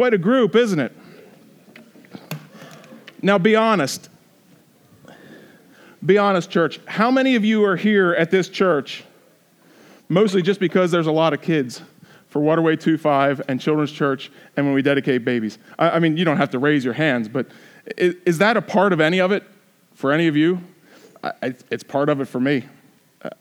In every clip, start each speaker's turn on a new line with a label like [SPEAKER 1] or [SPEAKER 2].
[SPEAKER 1] Quite a group, isn't it? Now, be honest. Be honest, church. How many of you are here at this church mostly just because there's a lot of kids for Waterway 2.5 and Children's Church and when we dedicate babies? I, I mean, you don't have to raise your hands, but is, is, that a part of any of it for any of you? I, it's part of it for me.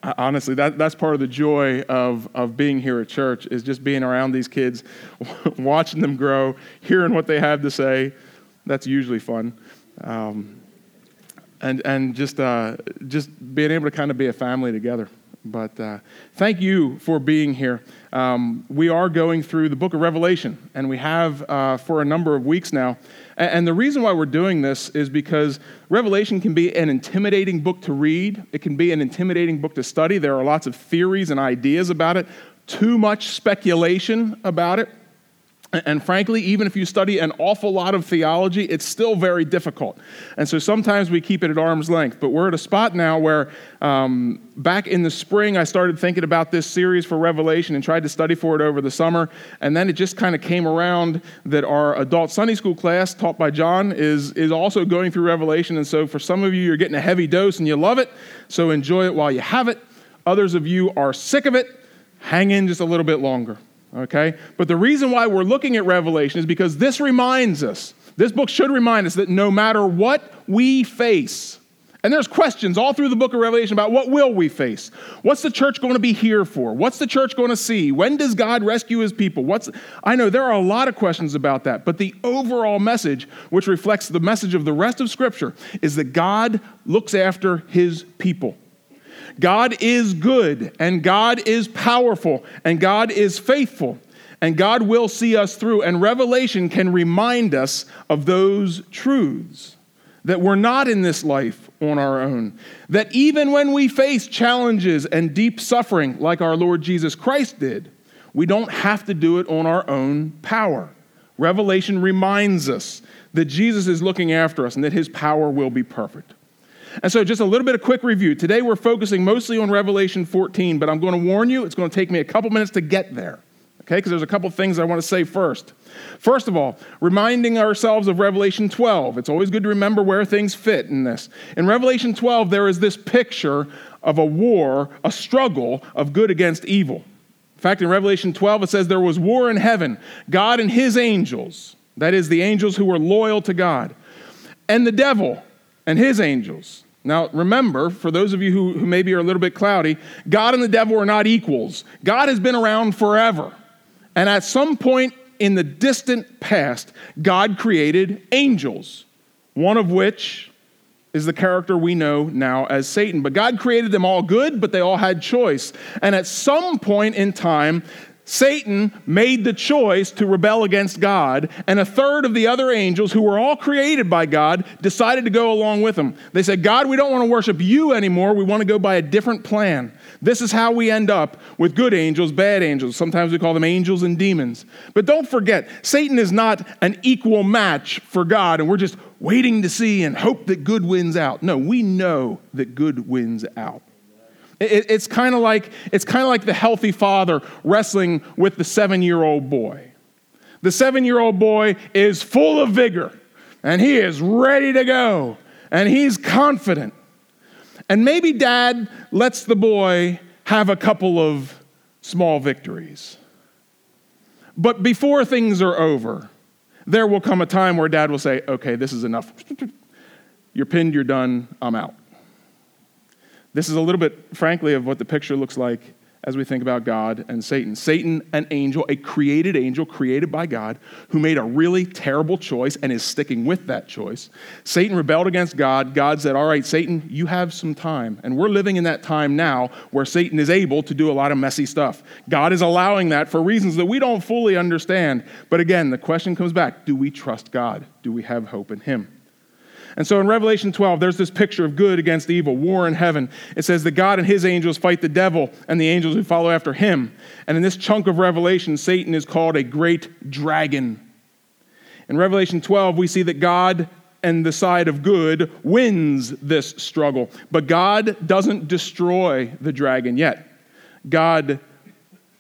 [SPEAKER 1] Honestly, that, that's part of the joy of, of being here at church is just being around these kids, watching them grow, hearing what they have to say. That's usually fun. Um, and and just, uh, just being able to kind of be a family together. But uh, thank you for being here. Um, we are going through the book of Revelation, and we have uh, for a number of weeks now. And the reason why we're doing this is because Revelation can be an intimidating book to read, it can be an intimidating book to study. There are lots of theories and ideas about it, too much speculation about it. And frankly, even if you study an awful lot of theology, it's still very difficult. And so sometimes we keep it at arm's length. But we're at a spot now where um, back in the spring, I started thinking about this series for Revelation and tried to study for it over the summer. And then it just kind of came around that our adult Sunday school class, taught by John, is, is also going through Revelation. And so for some of you, you're getting a heavy dose and you love it. So enjoy it while you have it. Others of you are sick of it. Hang in just a little bit longer okay? But the reason why we're looking at Revelation is because this reminds us, this book should remind us that no matter what we face, and there's questions all through the book of Revelation about what will we face? What's the church going to be here for? What's the church going to see? When does God rescue his people? What's I know there are a lot of questions about that, but the overall message, which reflects the message of the rest of scripture, is that God looks after his people. God is good, and God is powerful, and God is faithful, and God will see us through. And Revelation can remind us of those truths that we're not in this life on our own. That even when we face challenges and deep suffering, like our Lord Jesus Christ did, we don't have to do it on our own power. Revelation reminds us that Jesus is looking after us and that his power will be perfect. And so, just a little bit of quick review. Today, we're focusing mostly on Revelation 14, but I'm going to warn you, it's going to take me a couple minutes to get there, okay? Because there's a couple things I want to say first. First of all, reminding ourselves of Revelation 12. It's always good to remember where things fit in this. In Revelation 12, there is this picture of a war, a struggle of good against evil. In fact, in Revelation 12, it says there was war in heaven, God and his angels, that is, the angels who were loyal to God, and the devil and his angels. Now, remember, for those of you who, who maybe are a little bit cloudy, God and the devil are not equals. God has been around forever. And at some point in the distant past, God created angels, one of which is the character we know now as Satan. But God created them all good, but they all had choice. And at some point in time, Satan made the choice to rebel against God, and a third of the other angels, who were all created by God, decided to go along with him. They said, God, we don't want to worship you anymore. We want to go by a different plan. This is how we end up with good angels, bad angels. Sometimes we call them angels and demons. But don't forget, Satan is not an equal match for God, and we're just waiting to see and hope that good wins out. No, we know that good wins out. It, it's kind of like it's kind of like the healthy father wrestling with the seven-year-old boy. The seven-year-old boy is full of vigor, and he is ready to go, and he's confident. And maybe dad lets the boy have a couple of small victories. But before things are over, there will come a time where dad will say, Okay, this is enough. You're pinned, you're done, I'm out. This is a little bit, frankly, of what the picture looks like as we think about God and Satan. Satan, an angel, a created angel created by God, who made a really terrible choice and is sticking with that choice. Satan rebelled against God. God said, All right, Satan, you have some time. And we're living in that time now where Satan is able to do a lot of messy stuff. God is allowing that for reasons that we don't fully understand. But again, the question comes back do we trust God? Do we have hope in Him? And so in Revelation 12, there's this picture of good against evil, war in heaven. It says that God and his angels fight the devil and the angels who follow after him. And in this chunk of Revelation, Satan is called a great dragon. In Revelation 12, we see that God and the side of good wins this struggle. But God doesn't destroy the dragon yet. God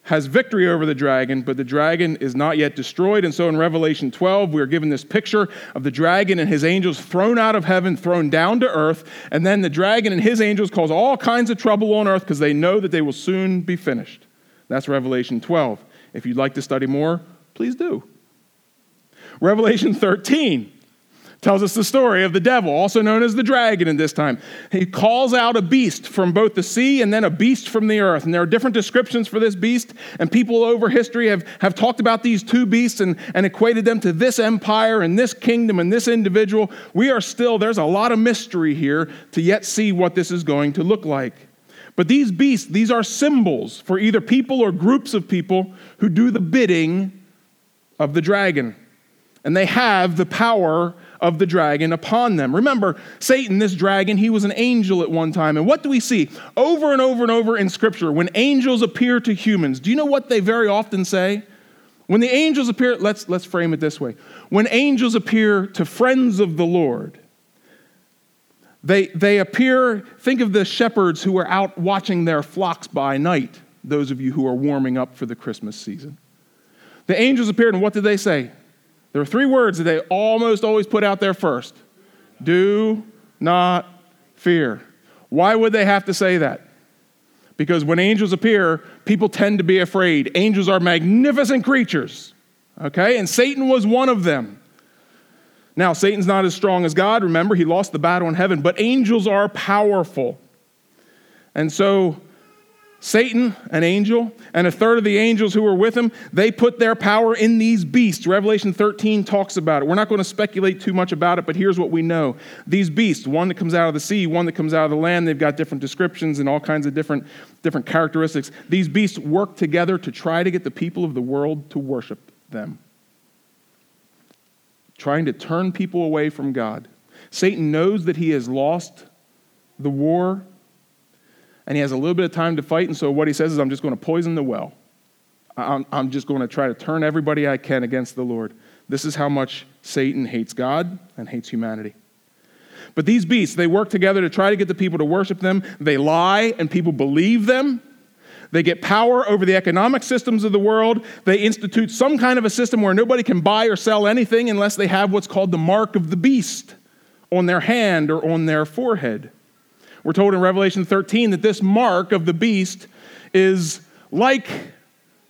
[SPEAKER 1] has victory over the dragon, but the dragon is not yet destroyed. And so in Revelation 12, we are given this picture of the dragon and his angels thrown out of heaven, thrown down to earth. And then the dragon and his angels cause all kinds of trouble on earth because they know that they will soon be finished. That's Revelation 12. If you'd like to study more, please do. Revelation 13 tells us the story of the devil, also known as the dragon in this time. He calls out a beast from both the sea and then a beast from the earth. And there are different descriptions for this beast, and people over history have, have talked about these two beasts and, and equated them to this empire and this kingdom and this individual. We are still, there's a lot of mystery here to yet see what this is going to look like. But these beasts, these are symbols for either people or groups of people who do the bidding of the dragon. And they have the power of the dragon upon them. Remember, Satan, this dragon, he was an angel at one time. And what do we see over and over and over in Scripture when angels appear to humans? Do you know what they very often say? When the angels appear, let's, let's frame it this way. When angels appear to friends of the Lord, they, they appear, think of the shepherds who are out watching their flocks by night, those of you who are warming up for the Christmas season. The angels appeared, and what did they say? There are three words that they almost always put out there first do not fear. Why would they have to say that? Because when angels appear, people tend to be afraid. Angels are magnificent creatures, okay? And Satan was one of them. Now, Satan's not as strong as God. Remember, he lost the battle in heaven, but angels are powerful. And so Satan, an angel, and a third of the angels who were with him, they put their power in these beasts. Revelation 13 talks about it. We're not going to speculate too much about it, but here's what we know. These beasts, one that comes out of the sea, one that comes out of the land, they've got different descriptions and all kinds of different, different characteristics. These beasts work together to try to get the people of the world to worship them, trying to turn people away from God. Satan knows that he has lost the war and he has a little bit of time to fight. And so what he says is, I'm just going to poison the well. I'm, I'm just going to try to turn everybody I can against the Lord. This is how much Satan hates God and hates humanity. But these beasts, they work together to try to get the people to worship them. They lie, and people believe them. They get power over the economic systems of the world. They institute some kind of a system where nobody can buy or sell anything unless they have what's called the mark of the beast on their hand or on their forehead. We're told in Revelation 13 that this mark of the beast is like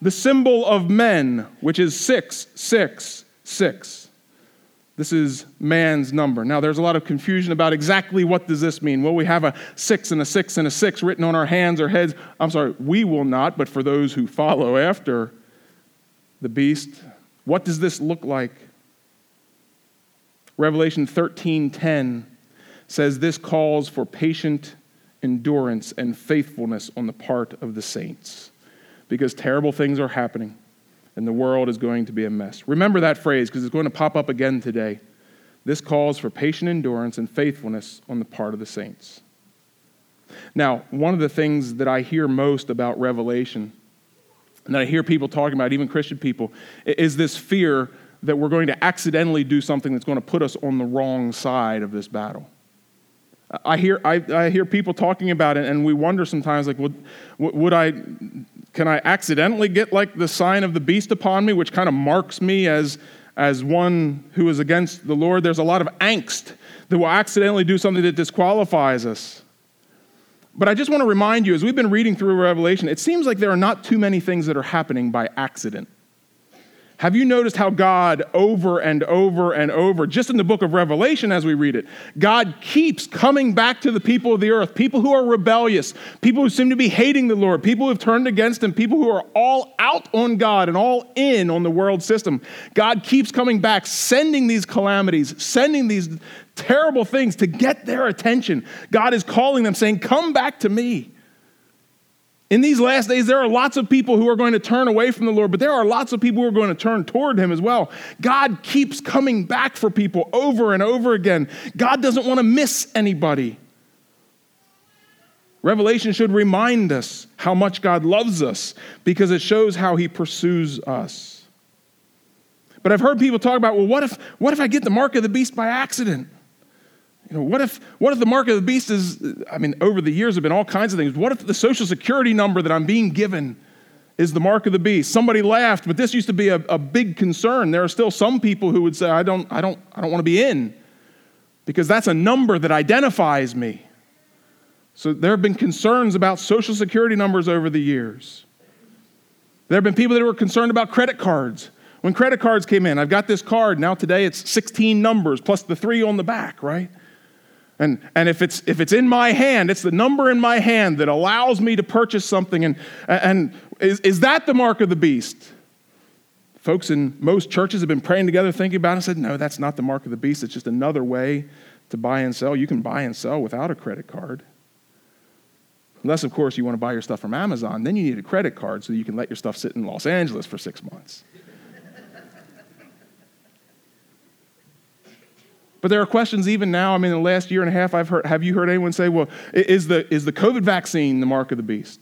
[SPEAKER 1] the symbol of men, which is 666. This is man's number. Now, there's a lot of confusion about exactly what does this mean. Well, we have a six and a six and a six written on our hands or heads. I'm sorry, we will not, but for those who follow after the beast, what does this look like? Revelation 13:10 says this calls for patient endurance and faithfulness on the part of the saints because terrible things are happening and the world is going to be a mess. Remember that phrase because it's going to pop up again today. This calls for patient endurance and faithfulness on the part of the saints. Now, one of the things that I hear most about Revelation, and that I hear people talking about, even Christian people, is this fear that we're going to accidentally do something that's going to put us on the wrong side of this battle. I hear, I, I hear people talking about it, and we wonder sometimes, like, would, would I, can I accidentally get like the sign of the beast upon me, which kind of marks me as, as one who is against the Lord? There's a lot of angst that will accidentally do something that disqualifies us. But I just want to remind you, as we've been reading through Revelation, it seems like there are not too many things that are happening by accident. Have you noticed how God, over and over and over, just in the book of Revelation as we read it, God keeps coming back to the people of the earth, people who are rebellious, people who seem to be hating the Lord, people who have turned against Him, people who are all out on God and all in on the world system. God keeps coming back, sending these calamities, sending these terrible things to get their attention. God is calling them, saying, Come back to me. In these last days, there are lots of people who are going to turn away from the Lord, but there are lots of people who are going to turn toward Him as well. God keeps coming back for people over and over again. God doesn't want to miss anybody. Revelation should remind us how much God loves us because it shows how He pursues us. But I've heard people talk about, well, what if, what if I get the mark of the beast by accident? You know, what if, what if the mark of the beast is, I mean, over the years have been all kinds of things. What if the social security number that I'm being given is the mark of the beast. Somebody laughed, but this used to be a, a big concern. There are still some people who would say, I don't, I don't, I don't want to be in because that's a number that identifies me. So there have been concerns about social security numbers over the years. There have been people that were concerned about credit cards. When credit cards came in, I've got this card. Now today it's 16 numbers plus the three on the back, right? And, and if, it's, if it's in my hand, it's the number in my hand that allows me to purchase something. And, and is, is that the mark of the beast? Folks in most churches have been praying together, thinking about it, and said, no, that's not the mark of the beast. It's just another way to buy and sell. You can buy and sell without a credit card. Unless, of course, you want to buy your stuff from Amazon, then you need a credit card so you can let your stuff sit in Los Angeles for six months. But there are questions even now. I mean, in the last year and a half, I've heard, have you heard anyone say, well, is the, is the COVID vaccine the mark of the beast?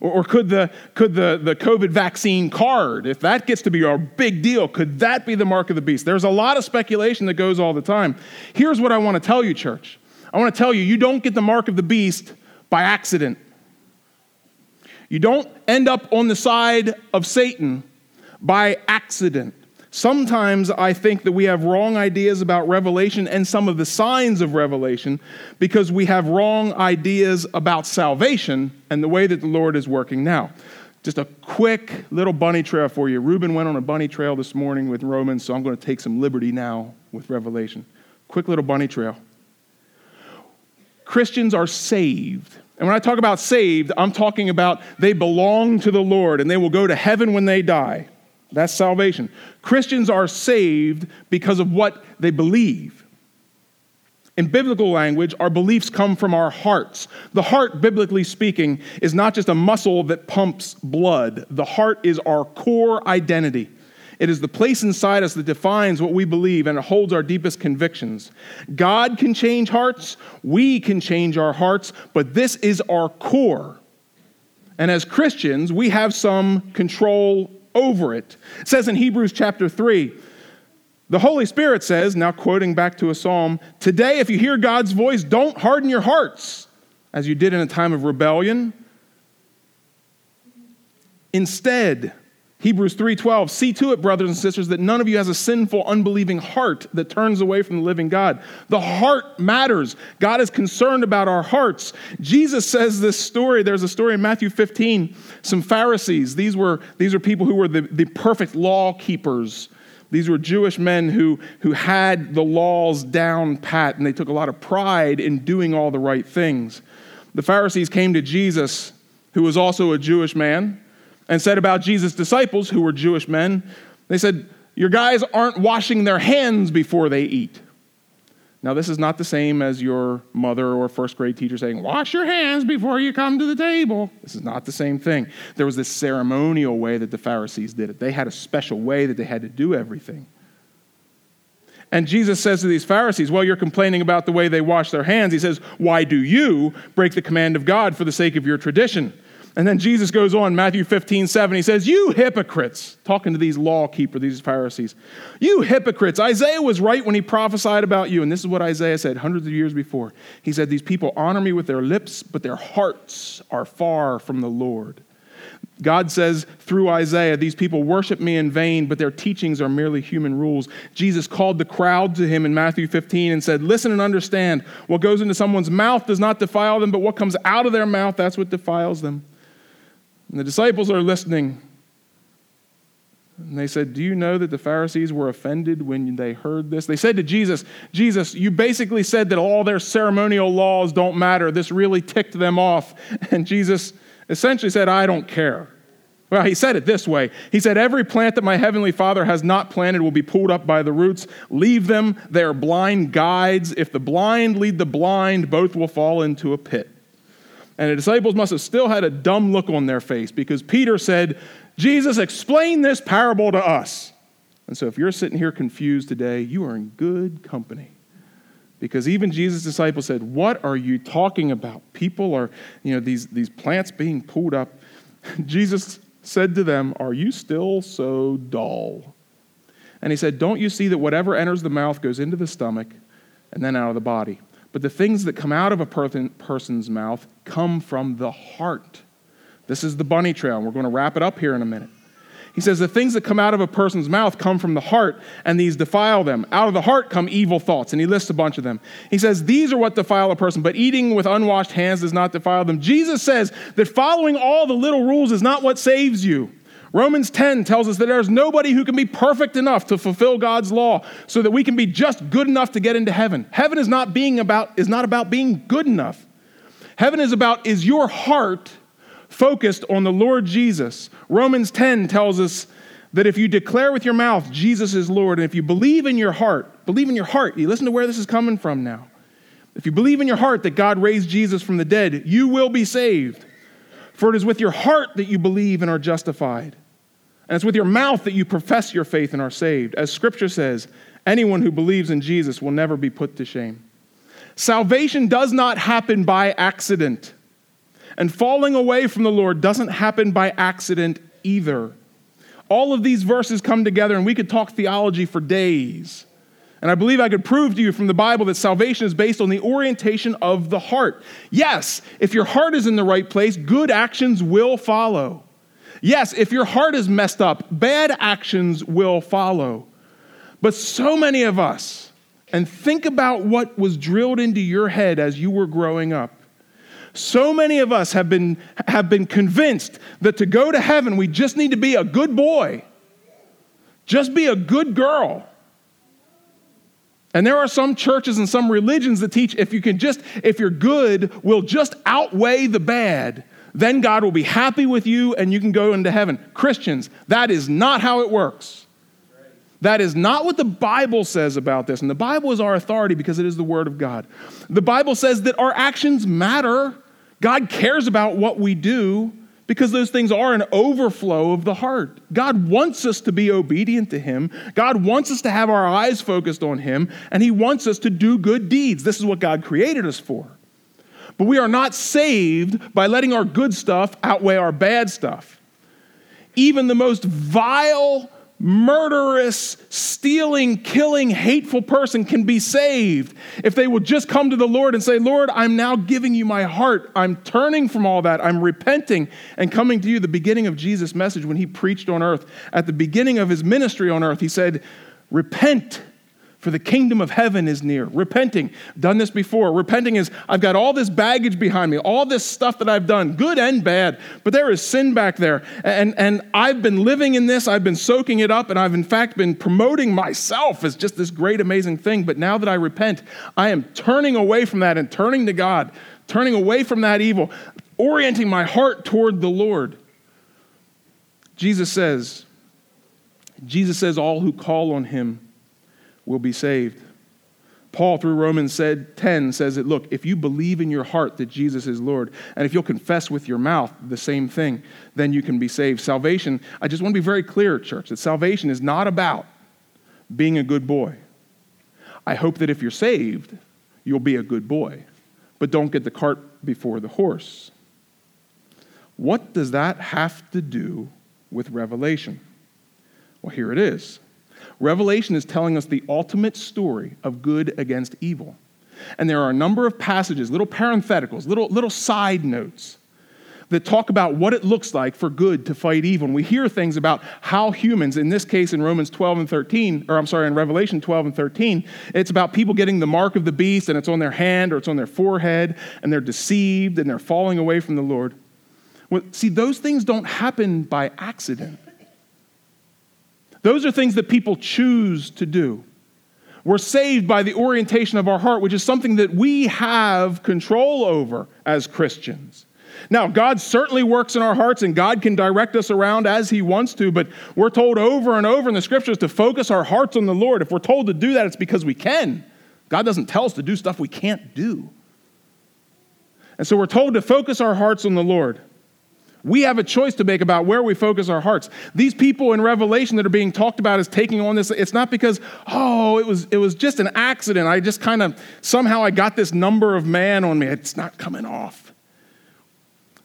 [SPEAKER 1] Or, or could, the, could the, the COVID vaccine card, if that gets to be a big deal, could that be the mark of the beast? There's a lot of speculation that goes all the time. Here's what I want to tell you, church. I want to tell you, you don't get the mark of the beast by accident. You don't end up on the side of Satan by accident. Sometimes I think that we have wrong ideas about Revelation and some of the signs of Revelation because we have wrong ideas about salvation and the way that the Lord is working now. Just a quick little bunny trail for you. Ruben went on a bunny trail this morning with Romans, so I'm going to take some liberty now with Revelation. Quick little bunny trail. Christians are saved. And when I talk about saved, I'm talking about they belong to the Lord and they will go to heaven when they die. That's salvation. Christians are saved because of what they believe. In biblical language, our beliefs come from our hearts. The heart, biblically speaking, is not just a muscle that pumps blood, the heart is our core identity. It is the place inside us that defines what we believe and it holds our deepest convictions. God can change hearts, we can change our hearts, but this is our core. And as Christians, we have some control over it. It says in Hebrews chapter 3, the Holy Spirit says, now quoting back to a psalm, today if you hear God's voice, don't harden your hearts as you did in a time of rebellion. Instead, Hebrews 3:12 See to it brothers and sisters that none of you has a sinful unbelieving heart that turns away from the living God. The heart matters. God is concerned about our hearts. Jesus says this story there's a story in Matthew 15 some Pharisees these were these are people who were the, the perfect law keepers. These were Jewish men who, who had the laws down pat, and they took a lot of pride in doing all the right things. The Pharisees came to Jesus, who was also a Jewish man, and said about Jesus' disciples, who were Jewish men, they said, Your guys aren't washing their hands before they eat. Now, this is not the same as your mother or first grade teacher saying, Wash your hands before you come to the table. This is not the same thing. There was this ceremonial way that the Pharisees did it, they had a special way that they had to do everything. And Jesus says to these Pharisees, Well, you're complaining about the way they wash their hands. He says, Why do you break the command of God for the sake of your tradition? And then Jesus goes on, Matthew 15, 7. He says, You hypocrites, talking to these law keepers, these Pharisees, you hypocrites. Isaiah was right when he prophesied about you. And this is what Isaiah said hundreds of years before. He said, These people honor me with their lips, but their hearts are far from the Lord. God says through Isaiah, these people worship me in vain, but their teachings are merely human rules. Jesus called the crowd to him in Matthew 15 and said, Listen and understand. What goes into someone's mouth does not defile them, but what comes out of their mouth, that's what defiles them. And the disciples are listening. And they said, Do you know that the Pharisees were offended when they heard this? They said to Jesus, Jesus, you basically said that all their ceremonial laws don't matter. This really ticked them off. And Jesus essentially said, I don't care. Well, he said it this way He said, Every plant that my heavenly Father has not planted will be pulled up by the roots. Leave them, they are blind guides. If the blind lead the blind, both will fall into a pit. And the disciples must have still had a dumb look on their face because Peter said, Jesus, explain this parable to us. And so if you're sitting here confused today, you are in good company. Because even Jesus' disciples said, What are you talking about? People are, you know, these, these plants being pulled up. Jesus said to them, Are you still so dull? And he said, Don't you see that whatever enters the mouth goes into the stomach and then out of the body? But the things that come out of a person's mouth come from the heart. This is the bunny trail, and we're going to wrap it up here in a minute. He says, The things that come out of a person's mouth come from the heart, and these defile them. Out of the heart come evil thoughts, and he lists a bunch of them. He says, These are what defile a person, but eating with unwashed hands does not defile them. Jesus says that following all the little rules is not what saves you. Romans 10 tells us that there's nobody who can be perfect enough to fulfill God's law so that we can be just good enough to get into heaven. Heaven is not being about is not about being good enough. Heaven is about is your heart focused on the Lord Jesus. Romans 10 tells us that if you declare with your mouth Jesus is Lord, and if you believe in your heart, believe in your heart, you listen to where this is coming from now. If you believe in your heart that God raised Jesus from the dead, you will be saved. For it is with your heart that you believe and are justified. And it's with your mouth that you profess your faith and are saved. As scripture says, anyone who believes in Jesus will never be put to shame. Salvation does not happen by accident. And falling away from the Lord doesn't happen by accident either. All of these verses come together, and we could talk theology for days. And I believe I could prove to you from the Bible that salvation is based on the orientation of the heart. Yes, if your heart is in the right place, good actions will follow. Yes, if your heart is messed up, bad actions will follow. But so many of us, and think about what was drilled into your head as you were growing up. So many of us have been, have been convinced that to go to heaven, we just need to be a good boy, just be a good girl. And there are some churches and some religions that teach if you can just, if you're good, will just outweigh the bad, then God will be happy with you and you can go into heaven. Christians, that is not how it works. That is not what the Bible says about this. And the Bible is our authority because it is the Word of God. The Bible says that our actions matter. God cares about what we do because those things are an overflow of the heart. God wants us to be obedient to Him. God wants us to have our eyes focused on Him, and He wants us to do good deeds. This is what God created us for. But we are not saved by letting our good stuff outweigh our bad stuff. Even the most vile, murderous, stealing, killing, hateful person can be saved if they will just come to the Lord and say, Lord, I'm now giving you my heart. I'm turning from all that. I'm repenting and coming to you. The beginning of Jesus' message when he preached on earth, at the beginning of his ministry on earth, he said, Repent for the kingdom of heaven is near. Repenting, done this before. Repenting is I've got all this baggage behind me, all this stuff that I've done, good and bad, but there is sin back there. And, and I've been living in this, I've been soaking it up, and I've in fact been promoting myself as just this great, amazing thing. But now that I repent, I am turning away from that and turning to God, turning away from that evil, orienting my heart toward the Lord. Jesus says, Jesus says, all who call on him will be saved. Paul, through Romans said, 10, says that, look, if you believe in your heart that Jesus is Lord, and if you'll confess with your mouth the same thing, then you can be saved. Salvation, I just want to be very clear, church, that salvation is not about being a good boy. I hope that if you're saved, you'll be a good boy. But don't get the cart before the horse. What does that have to do with Revelation? Well, here it is. Revelation is telling us the ultimate story of good against evil. And there are a number of passages, little parentheticals, little, little side notes that talk about what it looks like for good to fight evil. And we hear things about how humans, in this case in Romans 12 and 13, or I'm sorry, in Revelation 12 and 13, it's about people getting the mark of the beast and it's on their hand or it's on their forehead and they're deceived and they're falling away from the Lord. Well, see, those things don't happen by accident. Those are things that people choose to do. We're saved by the orientation of our heart, which is something that we have control over as Christians. Now, God certainly works in our hearts and God can direct us around as He wants to, but we're told over and over in the scriptures to focus our hearts on the Lord. If we're told to do that, it's because we can. God doesn't tell us to do stuff we can't do. And so we're told to focus our hearts on the Lord. We have a choice to make about where we focus our hearts. These people in Revelation that are being talked about as taking on this, it's not because, oh, it was, it was just an accident. I just kind of, somehow I got this number of man on me. It's not coming off.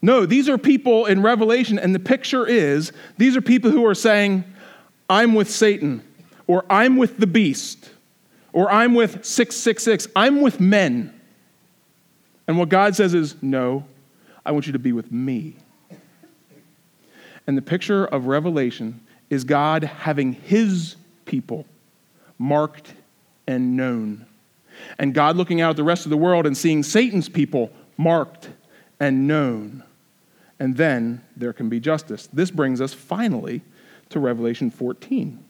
[SPEAKER 1] No, these are people in Revelation, and the picture is these are people who are saying, I'm with Satan, or I'm with the beast, or I'm with 666, I'm with men. And what God says is, no, I want you to be with me. And the picture of Revelation is God having his people marked and known. And God looking out at the rest of the world and seeing Satan's people marked and known. And then there can be justice. This brings us finally to Revelation 14.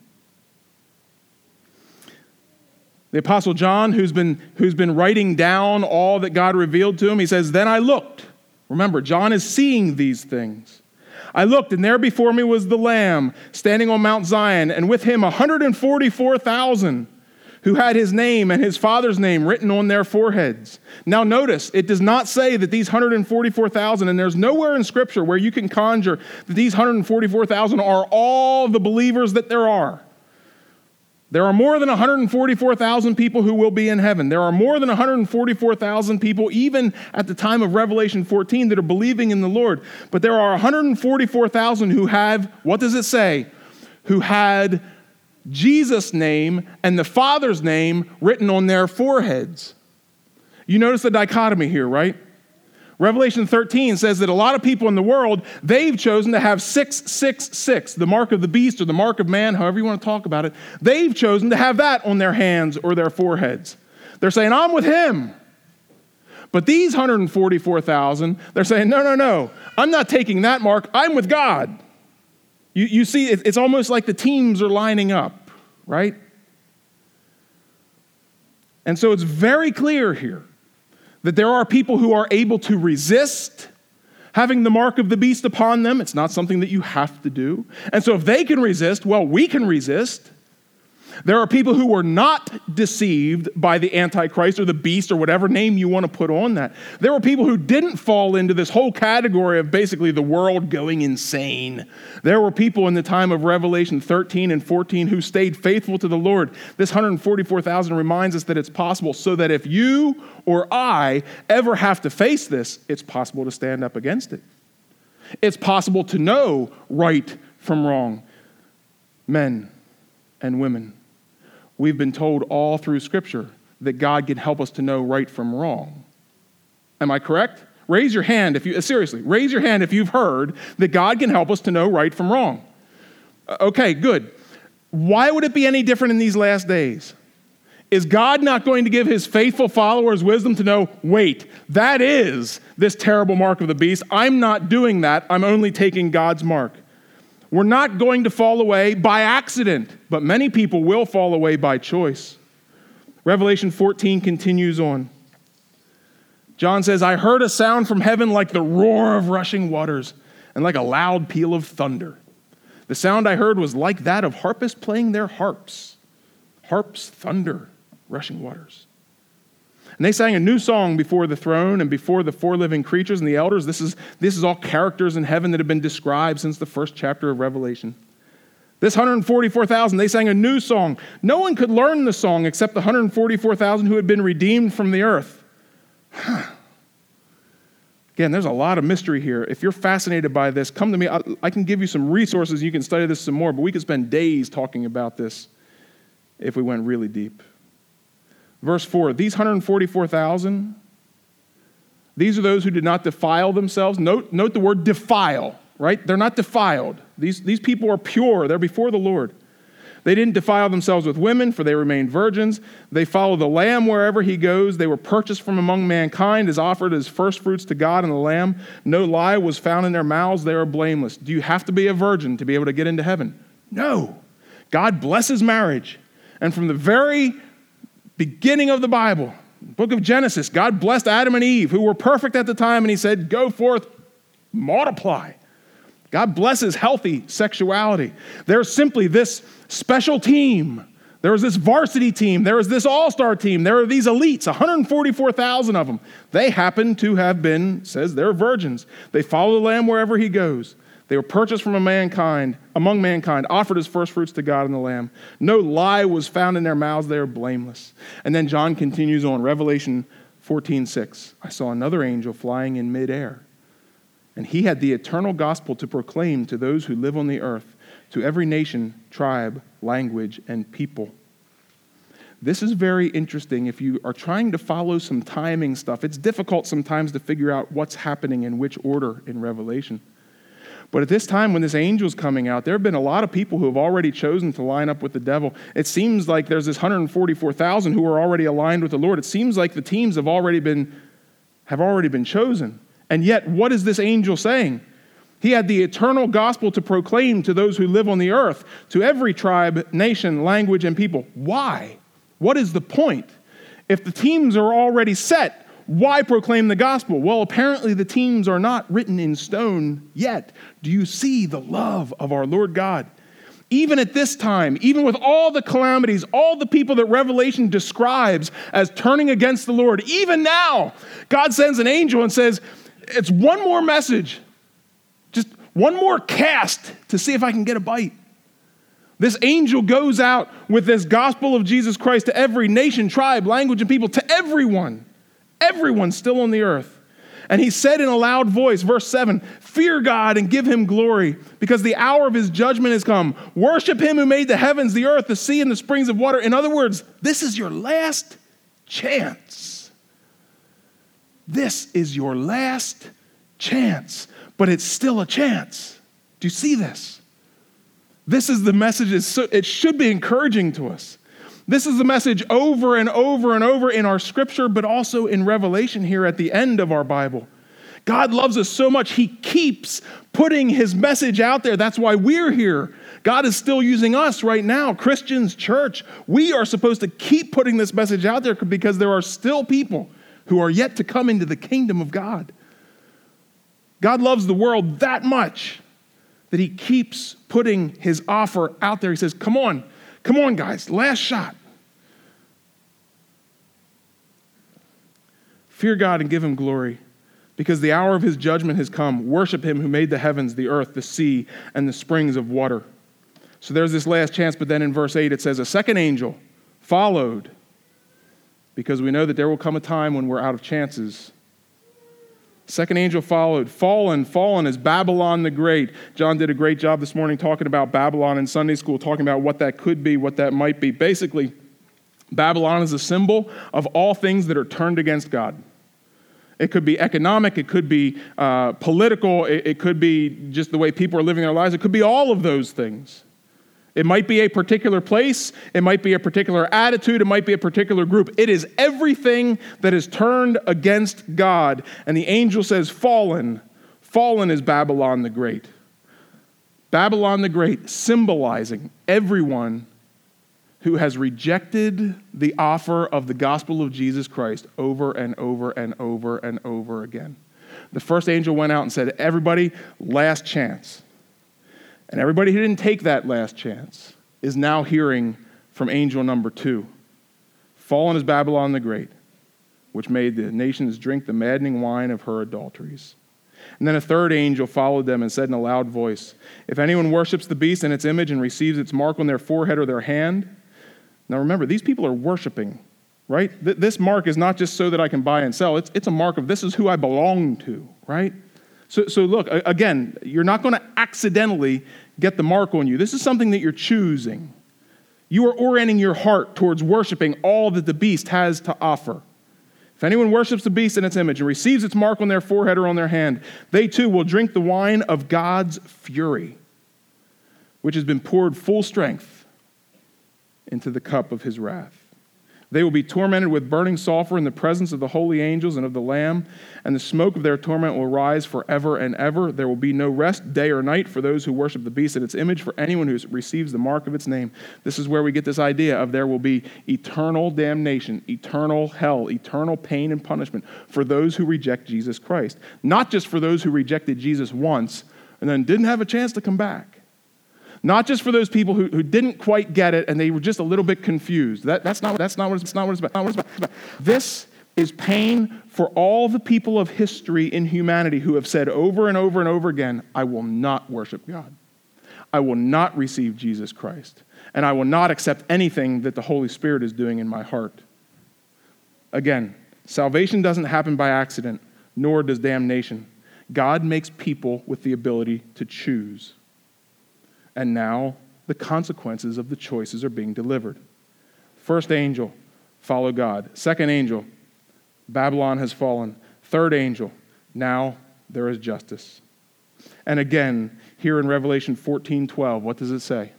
[SPEAKER 1] The Apostle John, who's been, who's been writing down all that God revealed to him, he says, Then I looked. Remember, John is seeing these things. I looked, and there before me was the Lamb standing on Mount Zion, and with him 144,000 who had his name and his father's name written on their foreheads. Now, notice, it does not say that these 144,000, and there's nowhere in Scripture where you can conjure that these 144,000 are all the believers that there are. There are more than 144,000 people who will be in heaven. There are more than 144,000 people, even at the time of Revelation 14, that are believing in the Lord. But there are 144,000 who have, what does it say? Who had Jesus' name and the Father's name written on their foreheads. You notice the dichotomy here, right? Revelation 13 says that a lot of people in the world, they've chosen to have 666, the mark of the beast or the mark of man, however you want to talk about it. They've chosen to have that on their hands or their foreheads. They're saying, I'm with him. But these 144,000, they're saying, no, no, no, I'm not taking that mark. I'm with God. You, you see, it's almost like the teams are lining up, right? And so it's very clear here that there are people who are able to resist having the mark of the beast upon them. It's not something that you have to do. And so if they can resist, well, we can resist. There are people who were not deceived by the Antichrist or the beast or whatever name you want to put on that. There were people who didn't fall into this whole category of basically the world going insane. There were people in the time of Revelation 13 and 14 who stayed faithful to the Lord. This 144,000 reminds us that it's possible, so that if you or I ever have to face this, it's possible to stand up against it. It's possible to know right from wrong. Men and women We've been told all through Scripture that God can help us to know right from wrong. Am I correct? Raise your hand if you, seriously, raise your hand if you've heard that God can help us to know right from wrong. Uh, okay, good. Why would it be any different in these last days? Is God not going to give his faithful followers wisdom to know, wait, that is this terrible mark of the beast? I'm not doing that. I'm only taking God's mark. We're not going to fall away by accident, but many people will fall away by choice. Revelation 14 continues on. John says, I heard a sound from heaven like the roar of rushing waters and like a loud peal of thunder. The sound I heard was like that of harpists playing their harps. Harps, thunder, rushing waters. And they sang a new song before the throne and before the four living creatures and the elders. This is, this is all characters in heaven that have been described since the first chapter of Revelation. This 144,000, they sang a new song. No one could learn the song except the 144,000 who had been redeemed from the earth. Huh. Again, there's a lot of mystery here. If you're fascinated by this, come to me. I, I can give you some resources. You can study this some more, but we could spend days talking about this if we went really deep. Verse 4 These 144,000, these are those who did not defile themselves. Note, note the word defile, right? They're not defiled. These, these people are pure, they're before the Lord. They didn't defile themselves with women, for they remained virgins. They follow the Lamb wherever he goes. They were purchased from among mankind, as offered as firstfruits to God and the Lamb. No lie was found in their mouths. They are blameless. Do you have to be a virgin to be able to get into heaven? No. God blesses marriage. And from the very beginning of the Bible, book of Genesis, God blessed Adam and Eve, who were perfect at the time, and He said, Go forth, multiply. God blesses healthy sexuality. There's simply this special team. There is this varsity team. There is this all star team. There are these elites, 144,000 of them. They happen to have been, says they're virgins. They follow the Lamb wherever he goes. They were purchased from a mankind, among mankind, offered as firstfruits to God and the Lamb. No lie was found in their mouths. They are blameless. And then John continues on, Revelation 14, 6. I saw another angel flying in midair. And he had the eternal gospel to proclaim to those who live on the earth, to every nation, tribe, language, and people. This is very interesting. If you are trying to follow some timing stuff, it's difficult sometimes to figure out what's happening in which order in Revelation. But at this time, when this angel's coming out, there have been a lot of people who have already chosen to line up with the devil. It seems like there's this 144,000 who are already aligned with the Lord. It seems like the teams have already been, have already been chosen. And yet, what is this angel saying? He had the eternal gospel to proclaim to those who live on the earth, to every tribe, nation, language, and people. Why? What is the point? If the teams are already set, why proclaim the gospel? Well, apparently the teams are not written in stone yet. Do you see the love of our Lord God? Even at this time, even with all the calamities, all the people that Revelation describes as turning against the Lord, even now, God sends an angel and says, It's one more message, just one more cast to see if I can get a bite. This angel goes out with this gospel of Jesus Christ to every nation, tribe, language, and people, to everyone. Everyone still on the earth. And he said in a loud voice, verse 7 Fear God and give him glory, because the hour of his judgment has come. Worship him who made the heavens, the earth, the sea, and the springs of water. In other words, this is your last chance. This is your last chance, but it's still a chance. Do you see this? This is the message, it should be encouraging to us. This is the message over and over and over in our scripture, but also in Revelation here at the end of our Bible. God loves us so much, He keeps putting His message out there. That's why we're here. God is still using us right now, Christians, church. We are supposed to keep putting this message out there because there are still people who are yet to come into the kingdom of God. God loves the world that much that He keeps putting His offer out there. He says, Come on, Come on, guys, last shot. Fear God and give him glory, because the hour of his judgment has come. Worship him who made the heavens, the earth, the sea, and the springs of water. So there's this last chance, but then in verse 8 it says, A second angel followed, because we know that there will come a time when we're out of chances. Second angel followed. Fallen, fallen is Babylon the Great. John did a great job this morning talking about Babylon in Sunday school, talking about what that could be, what that might be. Basically, Babylon is a symbol of all things that are turned against God. It could be economic, it could be uh, political, it, it could be just the way people are living their lives, it could be all of those things. It might be a particular place, it might be a particular attitude, it might be a particular group. It is everything that is turned against God. And the angel says, Fallen. Fallen is Babylon the Great. Babylon the Great, symbolizing everyone who has rejected the offer of the gospel of Jesus Christ over and over and over and over again. The first angel went out and said, Everybody, last chance. And everybody who didn't take that last chance is now hearing from angel number two. Fallen is Babylon the Great, which made the nations drink the maddening wine of her adulteries. And then a third angel followed them and said in a loud voice If anyone worships the beast and its image and receives its mark on their forehead or their hand, now remember, these people are worshiping, right? This mark is not just so that I can buy and sell, it's, it's a mark of this is who I belong to, right? So, so look, again, you're not going to accidentally get the mark on you. This is something that you're choosing. You are orienting your heart towards worshiping all that the beast has to offer. If anyone worships the beast in its image and receives its mark on their forehead or on their hand, they too will drink the wine of God's fury, which has been poured full strength into the cup of his wrath. They will be tormented with burning sulfur in the presence of the holy angels and of the Lamb, and the smoke of their torment will rise forever and ever. There will be no rest day or night for those who worship the beast and its image, for anyone who receives the mark of its name. This is where we get this idea of there will be eternal damnation, eternal hell, eternal pain and punishment for those who reject Jesus Christ. Not just for those who rejected Jesus once and then didn't have a chance to come back not just for those people who, who didn't quite get it and they were just a little bit confused. That, that's, not, that's not what it's, not what it's about. Not what it's about. This is pain for all the people of history in humanity who have said over and over and over again, I will not worship God. I will not receive Jesus Christ. And I will not accept anything that the Holy Spirit is doing in my heart. Again, salvation doesn't happen by accident, nor does damnation. God makes people with the ability to choose and now the consequences of the choices are being delivered. First angel, follow God. Second angel, Babylon has fallen. Third angel, now there is justice. And again, here in Revelation 14 12. What does it say?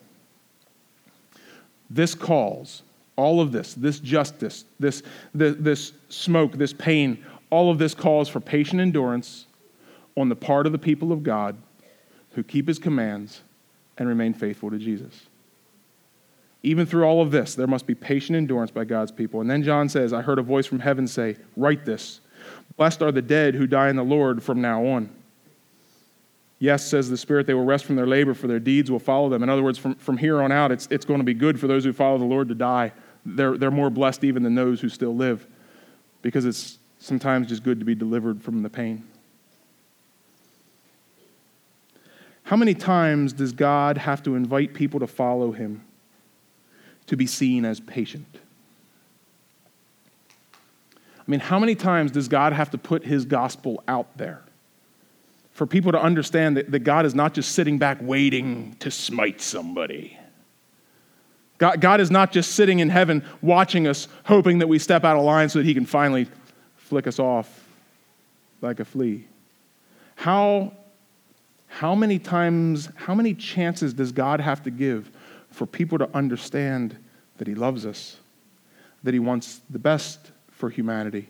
[SPEAKER 1] This calls, all of this, this justice, this, this, this smoke, this pain, all of this calls for patient endurance on the part of the people of God who keep his commands and remain faithful to Jesus. Even through all of this, there must be patient endurance by God's people. And then John says, I heard a voice from heaven say, Write this. Blessed are the dead who die in the Lord from now on. Yes, says the Spirit, they will rest from their labor, for their deeds will follow them. In other words, from, from here on out, it's, it's going to be good for those who follow the Lord to die. They're, they're more blessed even than those who still live, because it's sometimes just good to be delivered from the pain. How many times does God have to invite people to follow him to be seen as patient? I mean, how many times does God have to put his gospel out there for people to understand that, that God is not just sitting back waiting to smite somebody? God, God is not just sitting in heaven watching us, hoping that we step out of line so that he can finally flick us off like a flea. How, how many times, how many chances does God have to give for people to understand that he loves us, that he wants the best for humanity,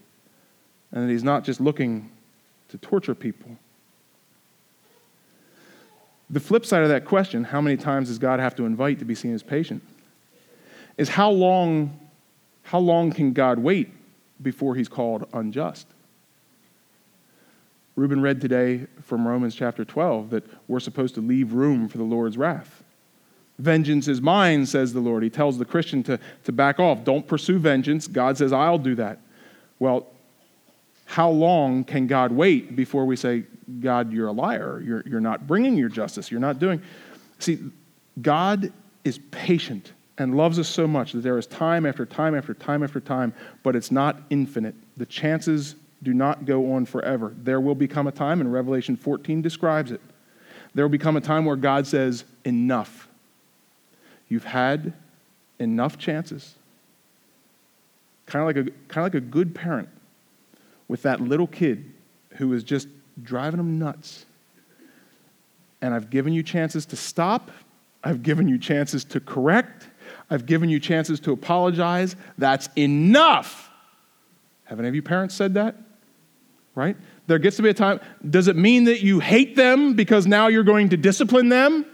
[SPEAKER 1] and that he's not just looking to torture people. The flip side of that question, how many times does God have to invite to be seen as patient, is how long, how long can God wait before he's called unjust? Ruben read today from Romans chapter 12 that we're supposed to leave room for the Lord's wrath. Vengeance is mine, says the Lord. He tells the Christian to, to back off. Don't pursue vengeance. God says, I'll do that. Well, how long can God wait before we say, God, you're a liar? You're, you're not bringing your justice. You're not doing. See, God is patient and loves us so much that there is time after time after time after time, but it's not infinite. The chances do not go on forever. There will become a time, and Revelation 14 describes it. There will become a time where God says, Enough. You've had enough chances. Kind of like a, kind of like a good parent with that little kid who is just driving them nuts. And I've given you chances to stop. I've given you chances to correct. I've given you chances to apologize. That's enough. Have any of you parents said that? Right? There gets to be a time. Does it mean that you hate them because now you're going to discipline them?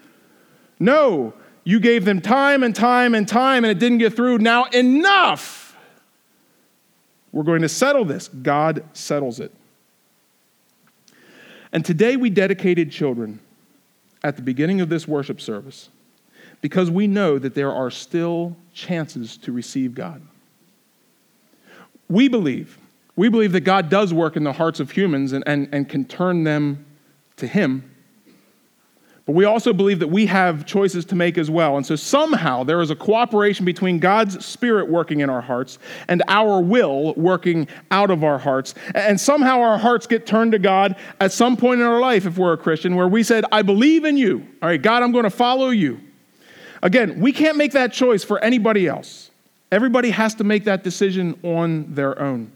[SPEAKER 1] No. You gave them time and time and time and it didn't get through. Now, enough. We're going to settle this. God settles it. And today we dedicated children at the beginning of this worship service because we know that there are still chances to receive God. We believe, we believe that God does work in the hearts of humans and, and, and can turn them to Him but we also believe that we have choices to make as well. And so somehow there is a cooperation between God's Spirit working in our hearts and our will working out of our hearts. And somehow our hearts get turned to God at some point in our life, if we're a Christian, where we said, I believe in you. All right, God, I'm going to follow you. Again, we can't make that choice for anybody else. Everybody has to make that decision on their own.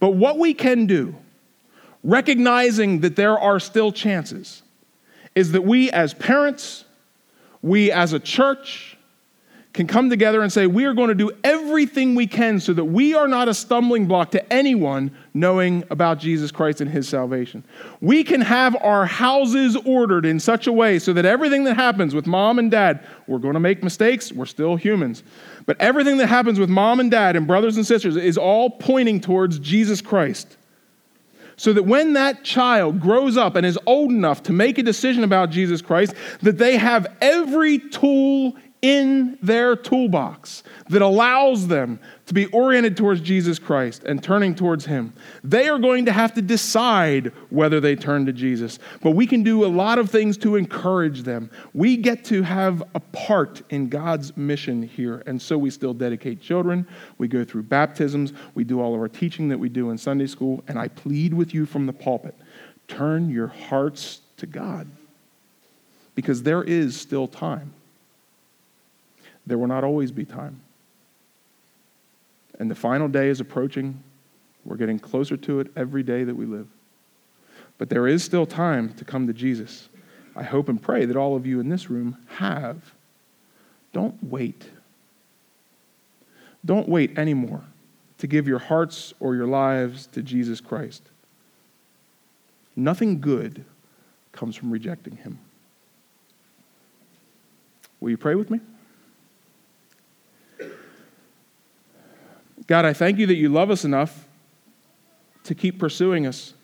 [SPEAKER 1] But what we can do, recognizing that there are still chances, is that we as parents, we as a church, can come together and say, we are going to do everything we can so that we are not a stumbling block to anyone knowing about Jesus Christ and his salvation. We can have our houses ordered in such a way so that everything that happens with mom and dad, we're going to make mistakes, we're still humans, but everything that happens with mom and dad and brothers and sisters is all pointing towards Jesus Christ so that when that child grows up and is old enough to make a decision about Jesus Christ, that they have every tool in their toolbox that allows them to be oriented towards Jesus Christ and turning towards Him. They are going to have to decide whether they turn to Jesus. But we can do a lot of things to encourage them. We get to have a part in God's mission here. And so we still dedicate children. We go through baptisms. We do all of our teaching that we do in Sunday school. And I plead with you from the pulpit turn your hearts to God because there is still time. There will not always be time. And the final day is approaching. We're getting closer to it every day that we live. But there is still time to come to Jesus. I hope and pray that all of you in this room have. Don't wait. Don't wait anymore to give your hearts or your lives to Jesus Christ. Nothing good comes from rejecting him. Will you pray with me? God, I thank you that you love us enough to keep pursuing us.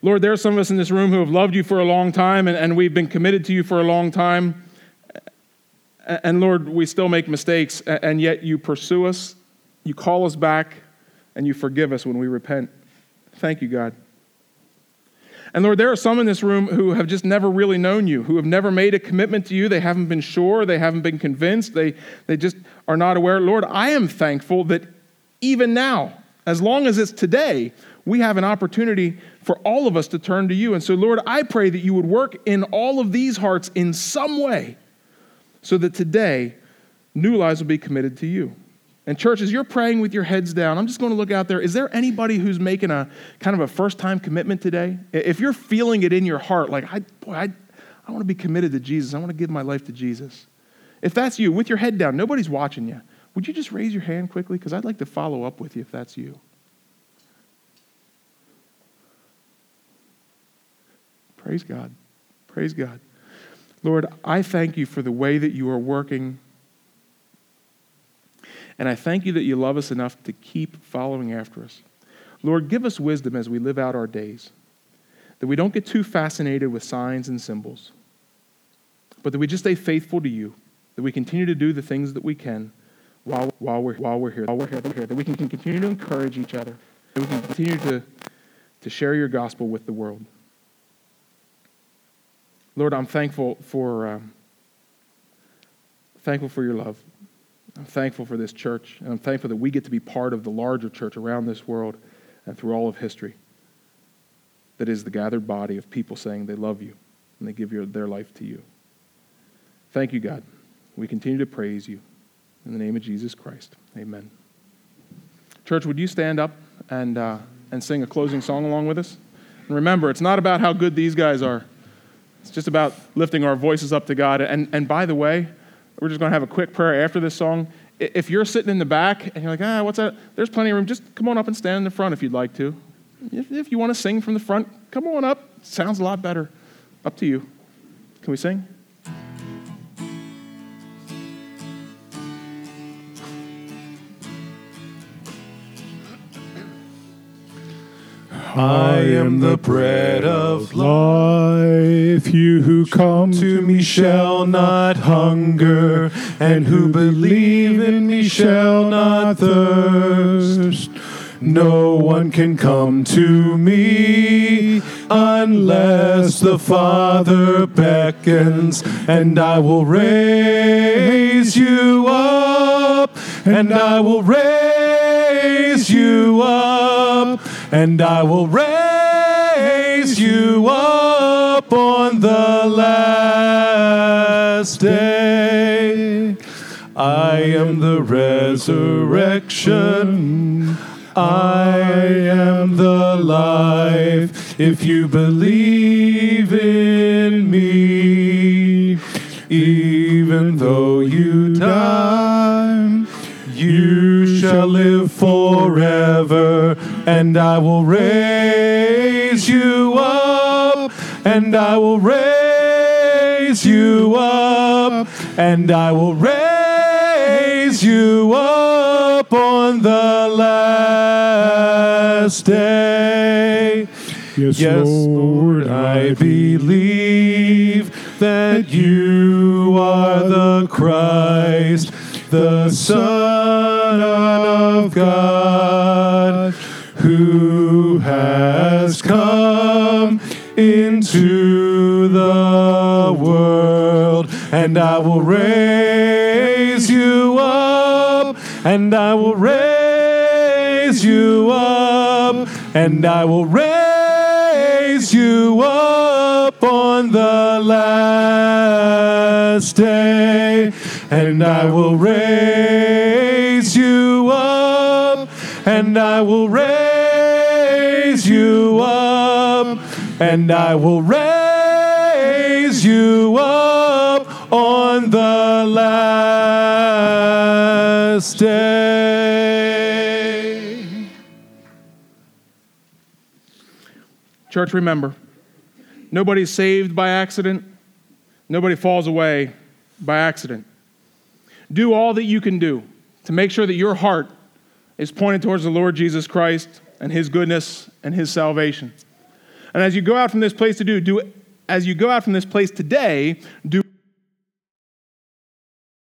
[SPEAKER 1] Lord, there are some of us in this room who have loved you for a long time and, and we've been committed to you for a long time. And Lord, we still make mistakes, and yet you pursue us, you call us back, and you forgive us when we repent. Thank you, God. And Lord, there are some in this room who have just never really known you, who have never made a commitment to you. They haven't been sure, they haven't been convinced, they, they just are not aware. Lord, I am thankful that even now, as long as it's today, we have an opportunity for all of us to turn to you. And so, Lord, I pray that you would work in all of these hearts in some way so that today new lives will be committed to you. And churches, you're praying with your heads down. I'm just going to look out there. Is there anybody who's making a kind of a first time commitment today? If you're feeling it in your heart, like, I, boy, I, I want to be committed to Jesus, I want to give my life to Jesus. If that's you, with your head down, nobody's watching you, would you just raise your hand quickly? Because I'd like to follow up with you if that's you. Praise God. Praise God. Lord, I thank you for the way that you are working and I thank you that you love us enough to keep following after us. Lord, give us wisdom as we live out our days, that we don't get too fascinated with signs and symbols, but that we just stay faithful to you, that we continue to do the things that we can while, while, we're, while we're here, while we're here, that we can continue to encourage each other, that we can continue to, to share your gospel with the world. Lord, I'm thankful for, um, thankful for your love. I'm thankful for this church, and I'm thankful that we get to be part of the larger church around this world and through all of history that is the gathered body of people saying they love you and they give your, their life to you. Thank you, God. We continue to praise you. In the name of Jesus Christ, amen. Church, would you stand up and, uh, and sing a closing song along with us? And remember, it's not about how good these guys are, it's just about lifting our voices up to God. And, and by the way, we're just going to have a quick prayer after this song. If you're sitting in the back and you're like, ah, what's that? There's plenty of room. Just come on up and stand in the front if you'd like to. If, if you want to sing from the front, come on up. Sounds a lot better. Up to you. Can we sing?
[SPEAKER 2] I am the bread of life. You who come to me shall not hunger, and who believe in me shall not thirst. No one can come to me unless the Father beckons, and I will raise you up, and I will raise you up and I will raise you up on the last day. I am the resurrection. I am the life. If you believe in me, even though you die, you shall live forever and I will raise you up, and I will raise you up, and I will raise you up on the last day. Yes, yes Lord, I believe that you are the Christ, the Son of God who has come into the world, and I will raise you up, and I will raise you up, and I will raise you up on the last day, and I will raise you up, and I will raise you up, and I will raise raise you up on the last day.
[SPEAKER 1] Church, remember, nobody's saved by accident, nobody falls away by accident. Do all that you can do to make sure that your heart is pointed towards the Lord Jesus Christ and his goodness and his salvation. And as you go out from this place to do, do as you go out from this place today, do